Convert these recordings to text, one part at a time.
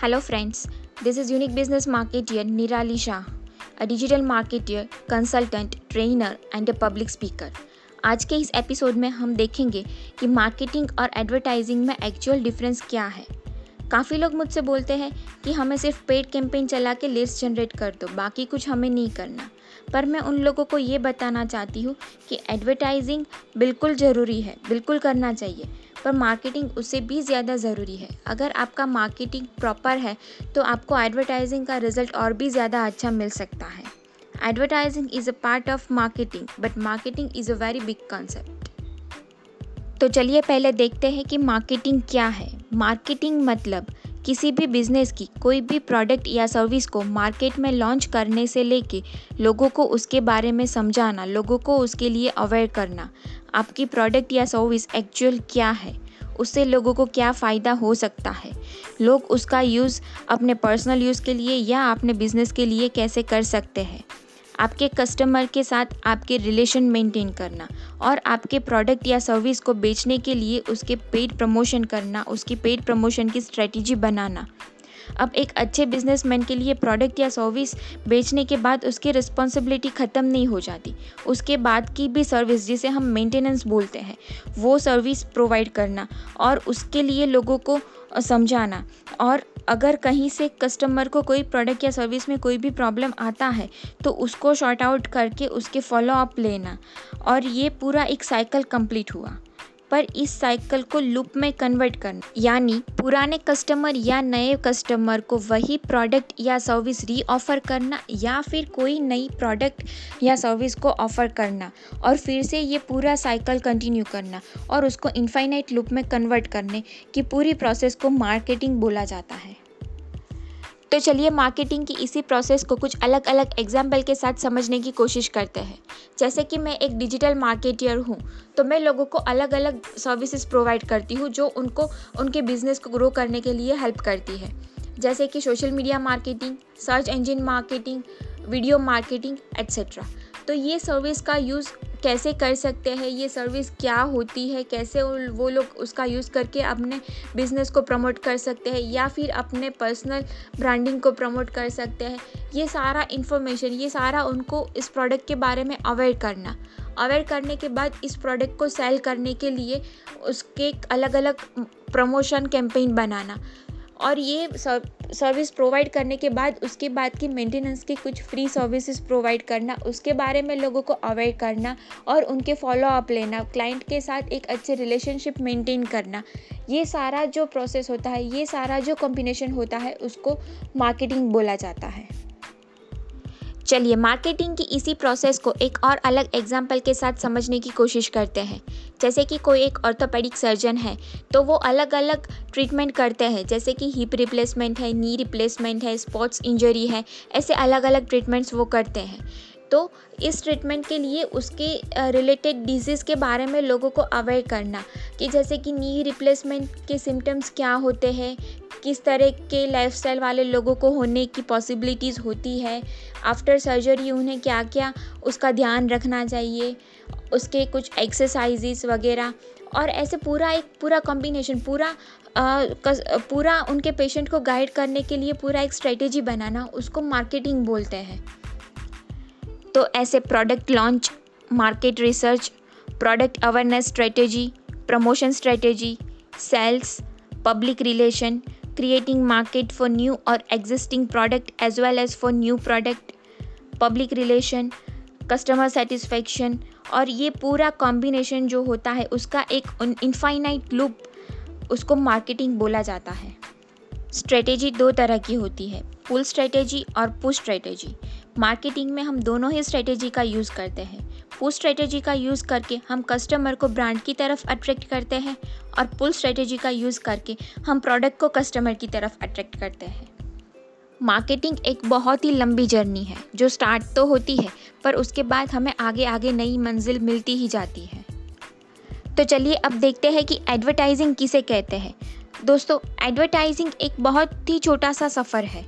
Hello, friends. This is Unique Business Marketeer Nirali Shah, a digital marketeer, consultant, trainer, and a public speaker. आज के इस episode में हम देखेंगे कि मार्केटिंग और एडवर्टाइजिंग में एक्चुअल डिफरेंस क्या है काफ़ी लोग मुझसे बोलते हैं कि हमें सिर्फ़ पेड कैंपेन चला के लिस्ट जनरेट कर दो बाकी कुछ हमें नहीं करना पर मैं उन लोगों को ये बताना चाहती हूँ कि एडवर्टाइजिंग बिल्कुल ज़रूरी है बिल्कुल करना चाहिए पर मार्केटिंग उससे भी ज़्यादा ज़रूरी है। अगर आपका मार्केटिंग प्रॉपर है तो आपको एडवर्टाइजिंग का रिज़ल्ट और भी ज़्यादा अच्छा मिल सकता है। Advertising is a part of marketing but marketing is a very big concept तो चलिए पहले देखते हैं कि मार्केटिंग क्या है। मार्केटिंग मतलब किसी भी बिज़नेस की कोई भी प्रोडक्ट या सर्विस को मार्केट में लॉन्च करने से लेके लोगों को उसके बारे में समझाना, लोगों को उसके लिए अवेयर करना। आपकी प्रोडक्ट या सर्विस एक्चुअल क्या है? उससे लोगों को क्या फ़ायदा हो सकता है? लोग उसका यूज़ अपने पर्सनल यूज़ के लिए या अपने बिज़नेस के लिए कैसे कर सकते हैं? आपके कस्टमर के साथ आपके रिलेशन मेंटेन करना और आपके प्रोडक्ट या सर्विस को बेचने के लिए उसके पेड प्रमोशन करना, उसकी पेड प्रमोशन की स्ट्रेटजी बनाना। अब एक अच्छे बिजनेसमैन के लिए प्रोडक्ट या सर्विस बेचने के बाद उसकी रिस्पॉन्सिबिलिटी ख़त्म नहीं हो जाती। उसके बाद की भी सर्विस जिसे हम मेंटेनेंस बोलते हैं, वो सर्विस प्रोवाइड करना और उसके लिए लोगों को समझाना। और अगर कहीं से कस्टमर को कोई प्रोडक्ट या सर्विस में कोई भी प्रॉब्लम आता है तो उसको शॉर्ट आउट करके उसके फॉलो अप लेना। और ये पूरा एक साइकिल कंप्लीट हुआ। पर इस साइकिल को लूप में कन्वर्ट करना। यानी पुराने कस्टमर या नए कस्टमर को वही प्रोडक्ट या सर्विस री ऑफ़र करना या फिर कोई नई प्रोडक्ट या सर्विस को ऑफ़र करना और फिर से ये पूरा साइकिल कंटिन्यू करना और उसको इनफाइनाइट लूप में कन्वर्ट करने की पूरी प्रोसेस को मार्केटिंग बोला जाता है। तो चलिए मार्केटिंग की इसी प्रोसेस को कुछ अलग अलग एग्ज़ाम्पल के साथ समझने की कोशिश करते हैं। जैसे कि मैं एक डिजिटल मार्केटियर हूँ तो मैं लोगों को अलग अलग सर्विसेज़ प्रोवाइड करती हूँ जो उनको, उनके बिज़नेस को ग्रो करने के लिए हेल्प करती है। जैसे कि social media marketing search engine marketing video marketing etcetera तो ये सर्विस का यूज़ कैसे कर सकते हैं, ये सर्विस क्या होती है, कैसे वो लोग उसका यूज़ करके अपने बिज़नेस को प्रमोट कर सकते हैं या फिर अपने पर्सनल ब्रांडिंग को प्रमोट कर सकते हैं। ये सारा इन्फॉर्मेशन ये सारा उनको इस प्रोडक्ट के बारे में अवेयर करना। अवेयर करने के बाद इस प्रोडक्ट को सेल करने के लिए उसके अलग अलग प्रमोशन कैंपेन बनाना। और ये सर्विस प्रोवाइड करने के बाद, उसके बाद की मेंटेनेंस की कुछ फ्री सर्विसेज़ प्रोवाइड करना, उसके बारे में लोगों को अवॉइड करना और उनके फॉलो अप लेना क्लाइंट के साथ एक अच्छे रिलेशनशिप मेंटेन करना। ये सारा जो प्रोसेस होता है, ये सारा जो कॉम्बिनेशन होता है, उसको मार्केटिंग बोला जाता है। चलिए मार्केटिंग की इसी प्रोसेस को एक और अलग एग्ज़ाम्पल के साथ समझने की कोशिश करते हैं। जैसे कि कोई एक ऑर्थोपेडिक सर्जन है तो वो अलग अलग ट्रीटमेंट करते हैं। जैसे कि हिप रिप्लेसमेंट है नी रिप्लेसमेंट है स्पॉट्स इंजरी है, ऐसे अलग अलग ट्रीटमेंट्स वो करते हैं। तो इस ट्रीटमेंट के लिए उसके रिलेटेड डिज़ीज़ के बारे में लोगों को अवेयर करना कि जैसे कि नी रिप्लेसमेंट के सिम्टम्स क्या होते हैं किस तरह के लाइफस्टाइल वाले लोगों को होने की पॉसिबिलिटीज़ होती है? आफ्टर सर्जरी उन्हें क्या क्या उसका ध्यान रखना चाहिए? उसके कुछ एक्सरसाइजेस वगैरह? और ऐसे पूरा एक पूरा कॉम्बिनेशन पूरा आ, कस, पूरा उनके पेशेंट को गाइड करने के लिए पूरा एक स्ट्रेटेजी बनाना उसको मार्केटिंग बोलते हैं। तो ऐसे product launch market research product awareness strategy promotion strategy sales public relation creating market for new or existing product as well as for new product public relation customer satisfaction और ये पूरा combination जो होता है उसका एक इनफाइनाइट लूप उसको marketing बोला जाता है। स्ट्रेटेजी दो तरह की होती है पुल स्ट्रेटेजी और पुश स्ट्रेटेजी मार्केटिंग में हम दोनों ही स्ट्रेटेजी का यूज़ करते हैं। पुल स्ट्रेटेजी का यूज़ करके हम कस्टमर को ब्रांड की तरफ़ अट्रैक्ट करते हैं और पुल स्ट्रेटेजी का यूज़ करके हम प्रोडक्ट को कस्टमर की तरफ़ अट्रैक्ट करते हैं। मार्केटिंग एक बहुत ही लंबी जर्नी है, जो स्टार्ट तो होती है, पर उसके बाद हमें आगे आगे नई मंजिल मिलती ही जाती है। तो चलिए अब देखते हैं कि एडवर्टाइजिंग किसे कहते हैं। दोस्तों एडवर्टाइजिंग एक बहुत ही छोटा सा सफ़र है।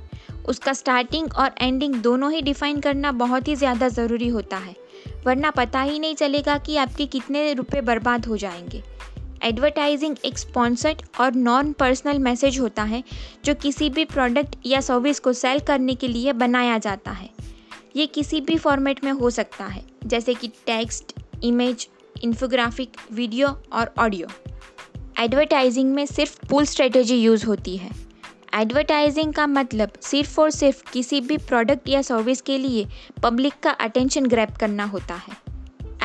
उसका स्टार्टिंग और एंडिंग दोनों ही डिफ़ाइन करना बहुत ही ज़्यादा ज़रूरी होता है। वरना पता ही नहीं चलेगा कि आपके कितने रुपए बर्बाद हो जाएँगे। एडवर्टाइजिंग एक स्पॉन्सर्ड और नॉन पर्सनल मैसेज होता है, जो किसी भी प्रोडक्ट या सर्विस को सेल करने के लिए बनाया जाता है। ये किसी भी फॉर्मेट में हो सकता है, जैसे कि टेक्स्ट इमेज इन्फोग्राफिक वीडियो और ऑडियो एडवर्टाइजिंग में सिर्फ़ पुल स्ट्रेटेजी यूज़ होती है। एडवर्टाइजिंग का मतलब सिर्फ़ और सिर्फ़ किसी भी प्रोडक्ट या सर्विस के लिए पब्लिक का अटेंशन ग्रैप करना होता है।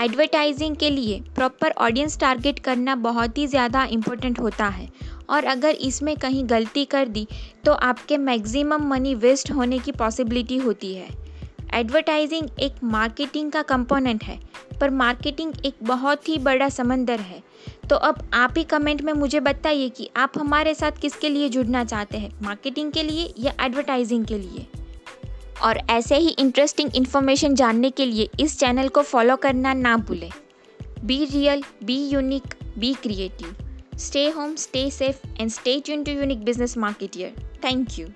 एडवर्टाइजिंग के लिए प्रॉपर ऑडियंस टारगेट करना बहुत ही ज़्यादा इम्पोर्टेंट होता है। और अगर इसमें कहीं गलती कर दी तो आपके मैक्सिमम मनी वेस्ट होने की पॉसिबिलिटी होती है। एडवर्टाइजिंग एक मार्केटिंग का कंपोनेंट है, पर मार्केटिंग एक बहुत ही बड़ा समंदर है। तो अब आप ही कमेंट में मुझे बताइए कि आप हमारे साथ किसके लिए जुड़ना चाहते हैं मार्केटिंग के लिए या एडवर्टाइजिंग के लिए? और ऐसे ही इंटरेस्टिंग इन्फॉर्मेशन जानने के लिए इस चैनल को फॉलो करना ना भूलें। Be real be unique be creative stay home stay safe and stay tuned to unique business market year thank you